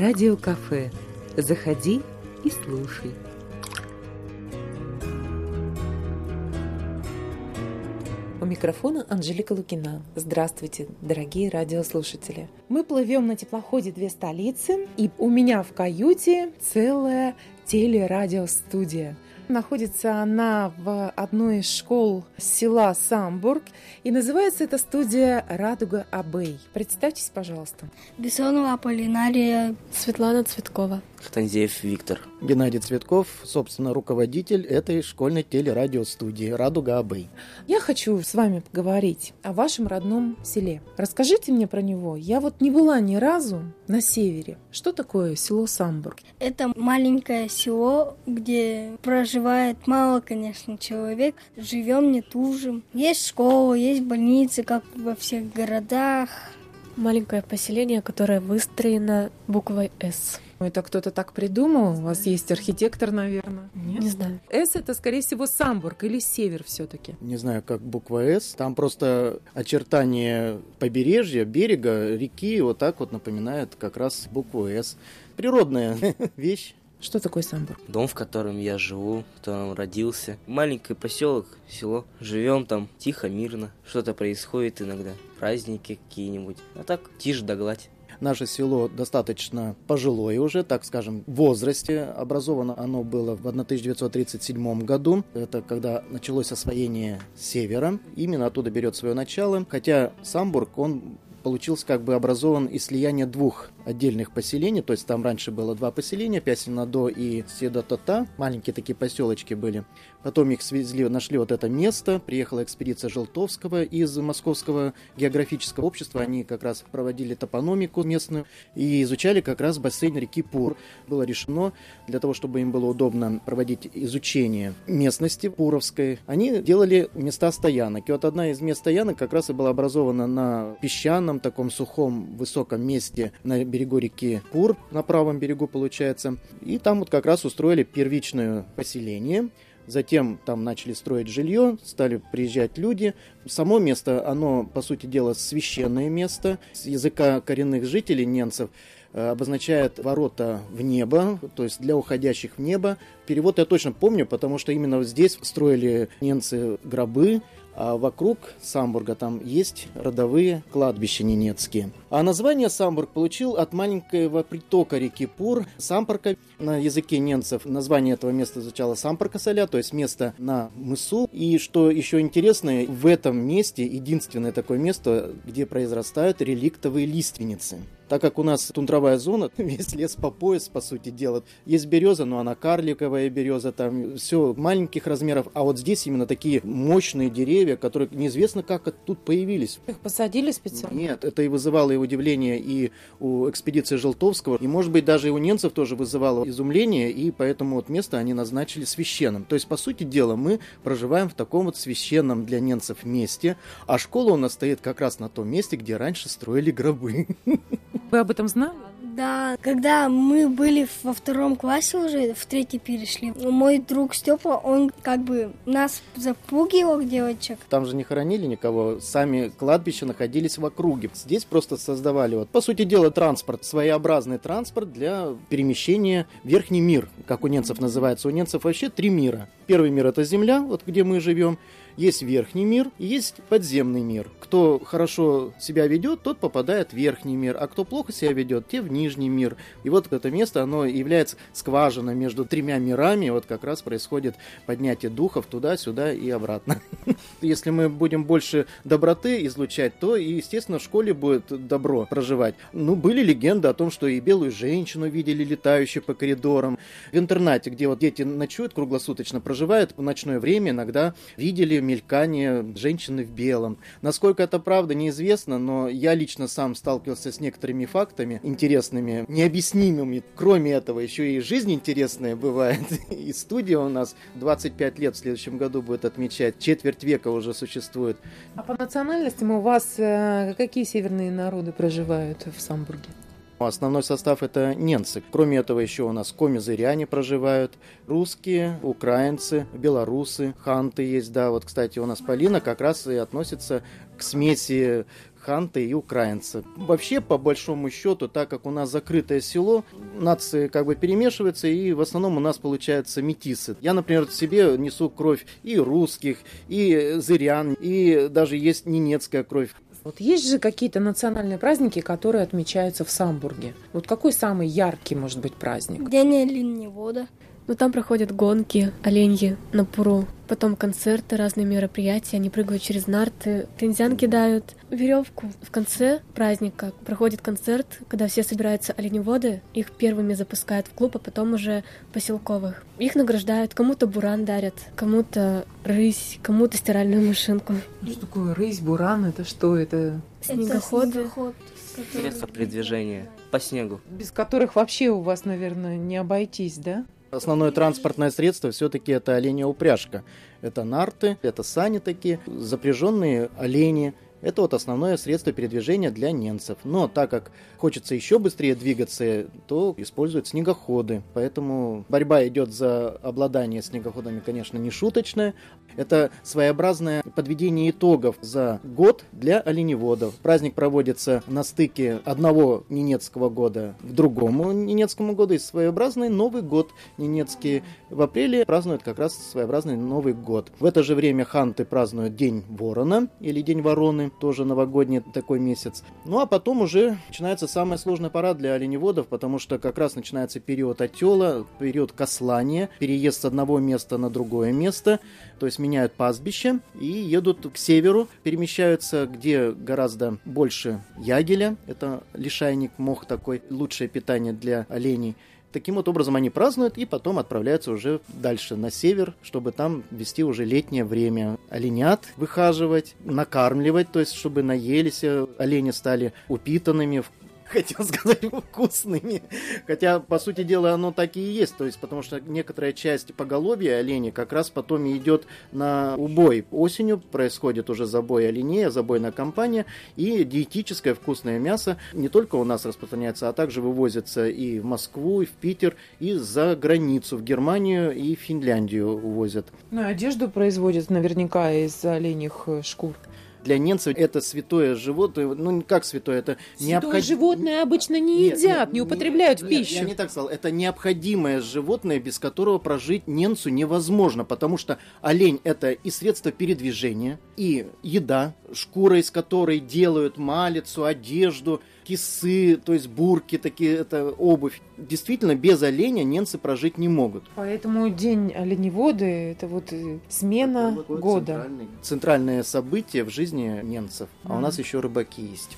Радиокафе. Заходи и слушай. У микрофона Анжелика Лукина. Здравствуйте, дорогие радиослушатели. Мы плывем на теплоходе «Две столицы», и у меня в каюте целая телерадиостудия – Находится она в одной из школ села Самбург. И называется эта студия «Радуга Абей». Представьтесь, пожалуйста. Бессонова Аполлинария. Светлана Цветкова. Хтанзеев Виктор. Геннадий Цветков, собственно, руководитель этой школьной телерадиостудии «Радуга Абэй». Я хочу с вами поговорить о вашем родном селе. Расскажите мне про него. Я вот не была ни разу на севере. Что такое село Самбург? Это маленькое село, где проживает мало, конечно, человек. Живем, не тужим. Есть школа, есть больницы, как во всех городах. Маленькое поселение, которое выстроено буквой «С». Это кто-то так придумал? У вас есть архитектор, наверное? Нет? Не знаю. С это, скорее всего, Самбург или север все-таки. Не знаю, как буква С. Там просто очертания побережья, берега, реки вот так вот напоминает как раз букву С. Природная вещь. Что такое Самбург? Дом, в котором я живу, в котором родился. Маленький поселок, село. Живем там тихо, мирно. Что-то происходит иногда. Праздники какие-нибудь. А так, тишь да гладь. Наше село достаточно пожилое уже, так скажем, в возрасте. Образовано оно было в 1937 году. Это когда началось освоение севера. Именно оттуда берет свое начало. Хотя Самбург, он получился как бы образован из слияния двух отдельных поселений, то есть там раньше было два поселения, Пясина-До и Седотота, маленькие такие поселочки были. Потом их свезли, нашли вот это место, приехала экспедиция Желтовского из Московского географического общества, они как раз проводили топономику местную и изучали как раз бассейн реки Пур. Было решено, для того, чтобы им было удобно проводить изучение местности Пуровской, они делали места стоянок. И вот одна из мест стоянок как раз и была образована на песчаном, таком сухом, высоком месте на берегу реки Пур, на правом берегу получается. И там вот как раз устроили первичное поселение. Затем там начали строить жилье, стали приезжать люди. Само место, оно, по сути дела, священное место. С языка коренных жителей, немцев, э, обозначает ворота в небо, то есть для уходящих в небо. Перевод я точно помню, потому что именно здесь строили немцы гробы, а вокруг Самбурга там есть родовые кладбища ненецкие. А название Самбург получил от маленького притока реки Пур, Сампарка. На языке немцев название этого места звучало Сампарка-Соля, то есть место на мысу. И что еще интересно, в этом месте единственное такое место, где произрастают реликтовые лиственницы. Так как у нас тундровая зона, весь лес по пояс, по сути дела. Есть береза, но она карликовая береза, там все маленьких размеров. А вот здесь именно такие мощные деревья, которые неизвестно как тут появились. Их посадили специально? Нет, это и вызывало и удивление и у экспедиции Желтовского, и, может быть, даже и у немцев тоже вызывало изумление, и поэтому вот место они назначили священным. То есть, по сути дела, мы проживаем в таком вот священном для немцев месте, а школа у нас стоит как раз на том месте, где раньше строили гробы. Вы об этом знали? Да, когда мы были во втором классе уже, в третий перешли, мой друг Степа, он как бы нас запугивал, девочек. Там же не хоронили никого, сами кладбища находились в округе. Здесь просто создавали, вот, по сути дела, транспорт, своеобразный транспорт для перемещения в верхний мир, как у немцев называется. У немцев вообще три мира. Первый мир это земля, вот где мы живем. Есть верхний мир есть подземный мир. Кто хорошо себя ведет, тот попадает в верхний мир, а кто плохо себя ведет, те в нижний мир. И вот это место, оно является скважиной между тремя мирами, вот как раз происходит поднятие духов туда-сюда и обратно. Если мы будем больше доброты излучать, то, естественно, в школе будет добро проживать. Ну, были легенды о том, что и белую женщину видели летающую по коридорам. В интернате, где вот дети ночуют, круглосуточно проживают, в ночное время иногда видели мелькание женщины в белом. Насколько это правда, неизвестно, но я лично сам сталкивался с некоторыми фактами интересными, необъяснимыми. Кроме этого, еще и жизнь интересная бывает. И студия у нас 25 лет в следующем году будет отмечать, четверть века уже существует. А по национальностям у вас э, какие северные народы проживают в Самбурге? Основной состав это немцы. Кроме этого еще у нас коми-зыряне проживают, русские, украинцы, белорусы, ханты есть, да. Вот, кстати, у нас Полина как раз и относится к смеси ханты и украинцы. Вообще, по большому счету, так как у нас закрытое село, нации как бы перемешиваются, и в основном у нас получаются метисы. Я, например, себе несу кровь и русских, и зырян, и даже есть ненецкая кровь. Вот есть же какие-то национальные праздники, которые отмечаются в Самбурге. Вот какой самый яркий может быть праздник? День оленевода. Ну, там проходят гонки, оленьи на пуру, потом концерты, разные мероприятия, они прыгают через нарты, тензян кидают, веревку. В конце праздника проходит концерт, когда все собираются оленеводы, их первыми запускают в клуб, а потом уже поселковых. Их награждают, кому-то буран дарят, кому-то рысь, кому-то стиральную машинку. Что такое рысь, буран? Это что? Это Снегоходы. Это снегоход, который- Средства передвижения по снегу. без которых вообще у вас, наверное, не обойтись, да? Основное транспортное средство все-таки это оленя упряжка. Это нарты, это сани такие, запряженные олени. Это вот основное средство передвижения для немцев. Но так как хочется еще быстрее двигаться, то используют снегоходы. Поэтому борьба идет за обладание снегоходами, конечно, не шуточная. Это своеобразное подведение итогов за год для оленеводов. Праздник проводится на стыке одного ненецкого года к другому ненецкому году. И своеобразный Новый год ненецкий в апреле празднуют как раз своеобразный Новый год. В это же время ханты празднуют День Ворона или День Вороны, тоже новогодний такой месяц. Ну а потом уже начинается самая сложная пора для оленеводов, потому что как раз начинается период отела, период кослания, переезд с одного места на другое место, то есть меняют пастбище и едут к северу, перемещаются, где гораздо больше ягеля, это лишайник, мох такой, лучшее питание для оленей. Таким вот образом они празднуют и потом отправляются уже дальше на север, чтобы там вести уже летнее время. Оленят выхаживать, накармливать, то есть чтобы наелись, э, олени стали упитанными, хотел сказать, вкусными. Хотя, по сути дела, оно так и есть. То есть, потому что некоторая часть поголовья оленей как раз потом идет на убой. Осенью происходит уже забой оленей, забойная кампания. И диетическое вкусное мясо не только у нас распространяется, а также вывозится и в Москву, и в Питер, и за границу, в Германию и Финляндию увозят. Ну, одежду производят наверняка из оленьих шкур. Для немцев это святое животное, ну как святое, это Святое необходимо. животное обычно не Нет, едят, нет, не употребляют в нет, пищу. Я не так сказал. Это необходимое животное, без которого прожить немцу невозможно, потому что олень это и средство передвижения, и еда, шкура из которой делают малицу, одежду, кисы, то есть бурки такие, это обувь. Действительно, без оленя немцы прожить не могут. Поэтому день оленеводы – это вот э, смена вот года. Центральное событие в жизни немцев. А у Мгм. нас еще рыбаки есть.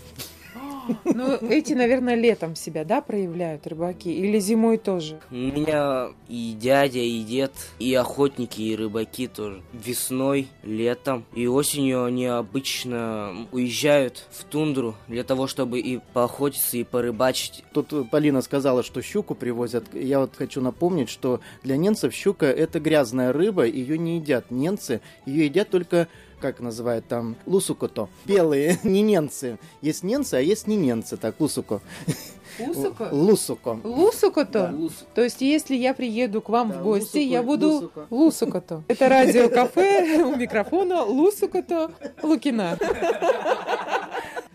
Ну, эти, наверное, летом себя, да, проявляют рыбаки? Или зимой тоже? У меня и дядя, и дед, и охотники, и рыбаки тоже. Весной, летом и осенью они обычно уезжают в тундру для того, чтобы и поохотиться, и порыбачить. Тут Полина сказала, что щуку привозят. Я вот хочу напомнить, что для немцев щука это грязная рыба, ее не едят немцы, ее едят только как называют там, лусукото. Белые, не немцы. Есть немцы, а есть не немцы, так, лусуко. Лусуко? Лусуко. Лусуко-то? То есть, если я приеду к вам Да, в гости, лусуко, я буду лусуко. лусуко-то. Это радиокафе у микрофона Лусуко-то Лукина.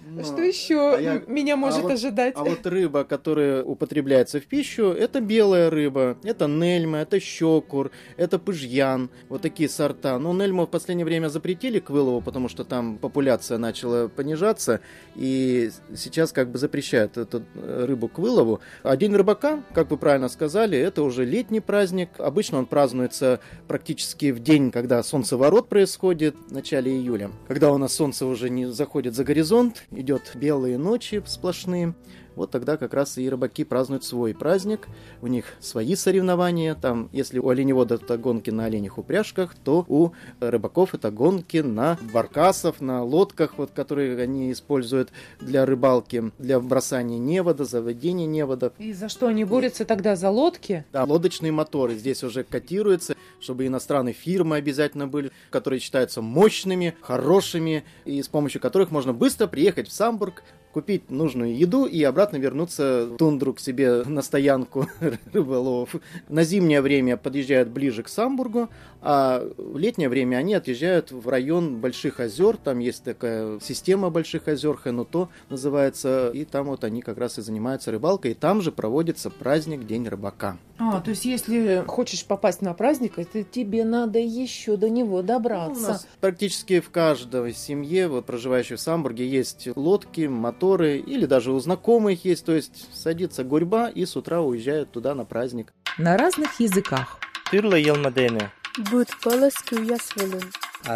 Но- Что еще а я- меня может вот- ожидать? А вот рыба, которая употребляется в пищу, это белая рыба, это нельма, это щекур, это пыжьян, вот такие сорта. Но нельму в последнее время запретили к вылову, потому что там популяция начала понижаться, и сейчас как бы запрещают эту э, рыбу к вылову. А День рыбака, как вы правильно сказали, это уже летний праздник. Обычно он празднуется практически в день, когда солнцеворот происходит, в начале июля. Когда у нас солнце уже не заходит за горизонт, идет белые ночи сплошные. Вот тогда как раз и рыбаки празднуют свой праздник. У них свои соревнования. Там, если у оленевода это гонки на оленях упряжках, то у рыбаков это гонки на баркасов, на лодках, вот, которые они используют для рыбалки, для бросания невода, заведения неводов. И за что они борются тогда? За лодки? Да, лодочные моторы здесь уже котируются, чтобы иностранные фирмы обязательно были, которые считаются мощными, хорошими, и с помощью которых можно быстро приехать в Самбург, купить нужную еду и обратно вернуться в тундру к себе на стоянку рыболов. На зимнее время подъезжают ближе к Самбургу, А в летнее время они отъезжают в район Больших озер, там есть такая система Больших озер, Хенуто называется, и там вот они как раз и занимаются рыбалкой, и там же проводится праздник День рыбака. А, то есть если хочешь попасть на праздник, это тебе надо еще до него добраться. Ну, у нас практически в каждой семье, вот проживающей в Самбурге, есть лодки, моторы, или даже у знакомых есть, то есть садится гурьба и с утра уезжают туда на праздник. На разных языках. Türlü yılmadığını, Будет полоску ясвелин.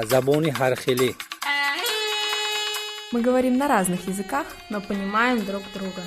забони хархили. Мы говорим на разных языках, но понимаем друг друга.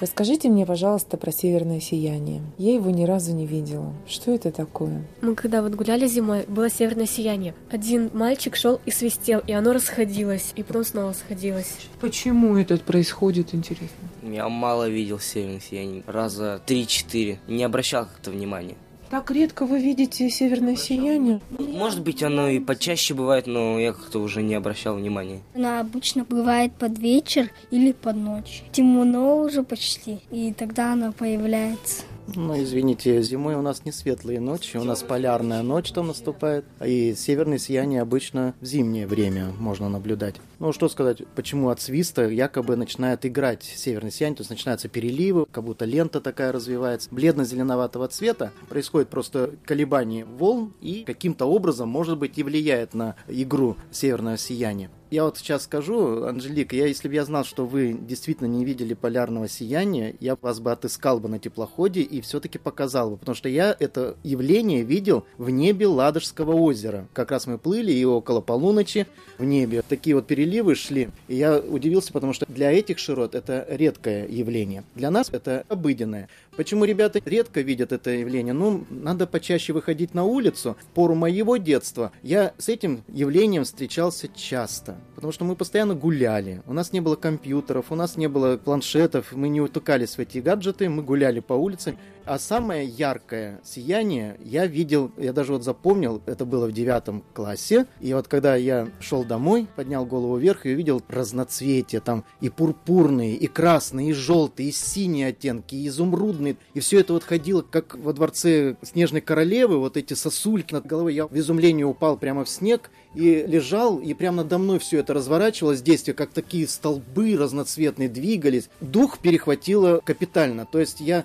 Расскажите мне, пожалуйста, про северное сияние. Я его ни разу не видела. Что это такое? Мы когда вот гуляли зимой, было северное сияние. Один мальчик шел и свистел, и оно расходилось, и потом снова сходилось. Почему это происходит, интересно? Я мало видел северных сияний. Раза три-четыре. Не обращал как-то внимания. Так редко вы видите северное сияние? Может быть, оно и почаще бывает, но я как-то уже не обращал внимания. Она обычно бывает под вечер или под ночь. Темно уже почти, и тогда она появляется. Ну, извините, зимой у нас не светлые ночи, у нас полярная ночь там наступает, и северное сияние обычно в зимнее время можно наблюдать. Ну, что сказать, почему от свиста якобы начинает играть северное сияние, то есть начинаются переливы, как будто лента такая развивается, бледно-зеленоватого цвета, происходит просто колебание волн и каким-то образом, может быть, и влияет на игру северного сияния. Я вот сейчас скажу, Анжелика, я, если бы я знал, что вы действительно не видели полярного сияния, я вас бы отыскал бы на теплоходе и все-таки показал бы, потому что я это явление видел в небе Ладожского озера. Как раз мы плыли, и около полуночи в небе такие вот переливы шли. И я удивился, потому что для этих широт это редкое явление. Для нас это обыденное. Почему ребята редко видят это явление? Ну, надо почаще выходить на улицу. В пору моего детства я с этим явлением встречался часто. Потому что мы постоянно гуляли. У нас не было компьютеров, у нас не было планшетов, мы не утыкались в эти гаджеты, мы гуляли по улицам. А самое яркое сияние я видел, я даже вот запомнил, это было в девятом классе. И вот когда я шел домой, поднял голову вверх и увидел разноцветия, там и пурпурные, и красные, и желтые, и синие оттенки, и изумрудные. И все это вот ходило, как во дворце Снежной Королевы, вот эти сосульки над головой. Я в изумлении упал прямо в снег и лежал, и прямо надо мной все это разворачивалось, действие, как такие столбы разноцветные двигались. Дух перехватило капитально. То есть я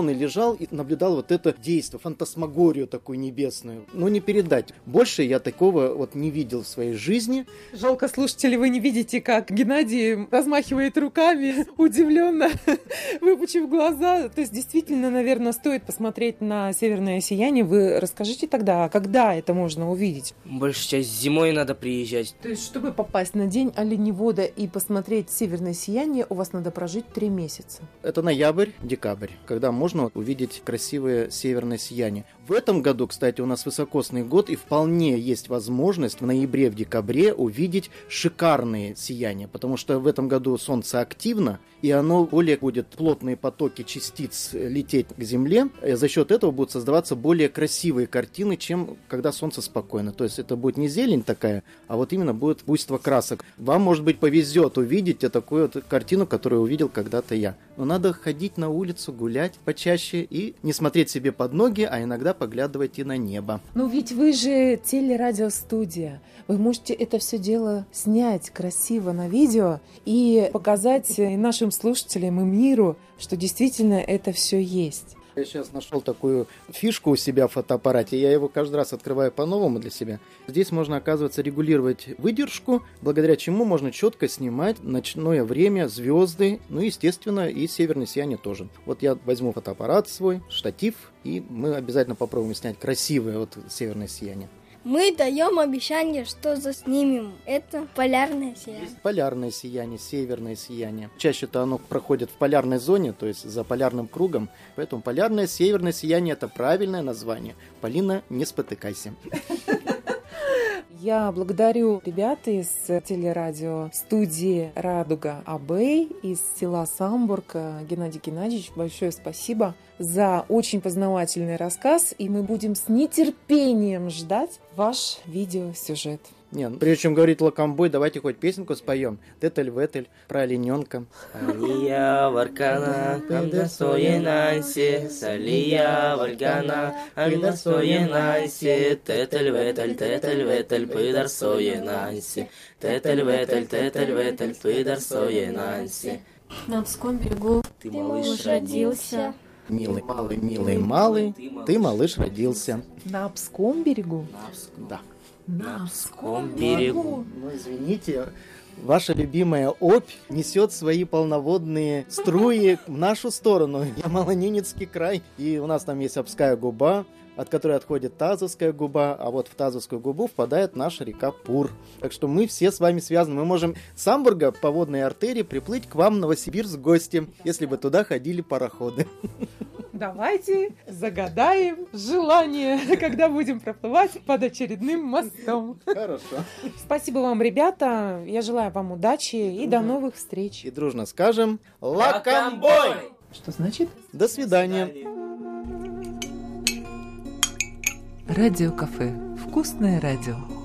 завороженный лежал и наблюдал вот это действие, фантасмагорию такую небесную. Ну, не передать. Больше я такого вот не видел в своей жизни. Жалко, слушатели, вы не видите, как Геннадий размахивает руками, удивленно выпучив глаза. То есть, действительно, наверное, стоит посмотреть на северное сияние. Вы расскажите тогда, а когда это можно увидеть? Большую часть зимой надо приезжать. То есть, чтобы попасть на день оленевода и посмотреть северное сияние, у вас надо прожить три месяца. Это ноябрь, декабрь, когда можно увидеть красивое северное сияние. В этом году, кстати, у нас высокосный год, и вполне есть возможность в ноябре, в декабре увидеть шикарные сияния, потому что в этом году Солнце активно, и оно более будет плотные потоки частиц лететь к Земле, и за счет этого будут создаваться более красивые картины, чем когда Солнце спокойно. То есть это будет не зелень такая, а вот именно будет буйство красок. Вам, может быть, повезет увидеть такую вот картину, которую увидел когда-то я. Но надо ходить на улицу, гулять почаще и не смотреть себе под ноги, а иногда поглядывать и на небо. Ну ведь вы же телерадиостудия. Вы можете это все дело снять красиво на видео и показать нашим слушателям и миру, что действительно это все есть. Я сейчас нашел такую фишку у себя в фотоаппарате, я его каждый раз открываю по-новому для себя. Здесь можно, оказывается, регулировать выдержку, благодаря чему можно четко снимать ночное время, звезды, ну, естественно, и северное сияние тоже. Вот я возьму фотоаппарат свой, штатив, и мы обязательно попробуем снять красивое вот северное сияние. Мы даем обещание, что заснимем. Это полярное сияние. Полярное сияние, северное сияние. Чаще-то оно проходит в полярной зоне, то есть за полярным кругом. Поэтому полярное северное сияние – это правильное название. Полина, не спотыкайся. Я благодарю ребят из телерадио студии «Радуга Абей» из села Самбург. Геннадий Геннадьевич, большое спасибо. за очень познавательный рассказ, и мы будем с нетерпением ждать ваш видеосюжет. Не, ну, прежде чем говорить лакомбой, давайте хоть песенку споем. Детель-ветель про олененка. Алия варкана, амдасое nansi, салия варкана, амдасое nansi, тетель ветель, тетель ветель, пыдарсое nansi, тетель ветель, тетель ветель, пыдарсое nansi. На Обском берегу Ты малыш родился. Милый, малый, милый, малый, ты, малыш, родился. На Обском берегу? Да. На Обском берегу. Ну, извините, ваша любимая Обь несет свои полноводные струи в нашу сторону. Я Малонинецкий край, и у нас там есть Обская губа, от которой отходит Тазовская губа, а вот в Тазовскую губу впадает наша река Пур. Так что мы все с вами связаны. Мы можем с Амбурга по водной артерии приплыть к вам в Новосибирск в гости, если бы туда ходили пароходы. Давайте загадаем желание, когда будем проплывать под очередным мостом. Хорошо. Спасибо вам, ребята. Я желаю вам удачи и до новых встреч. И дружно скажем «Лакомбой!» Что значит? До свидания. Радио кафе. Вкусное радио.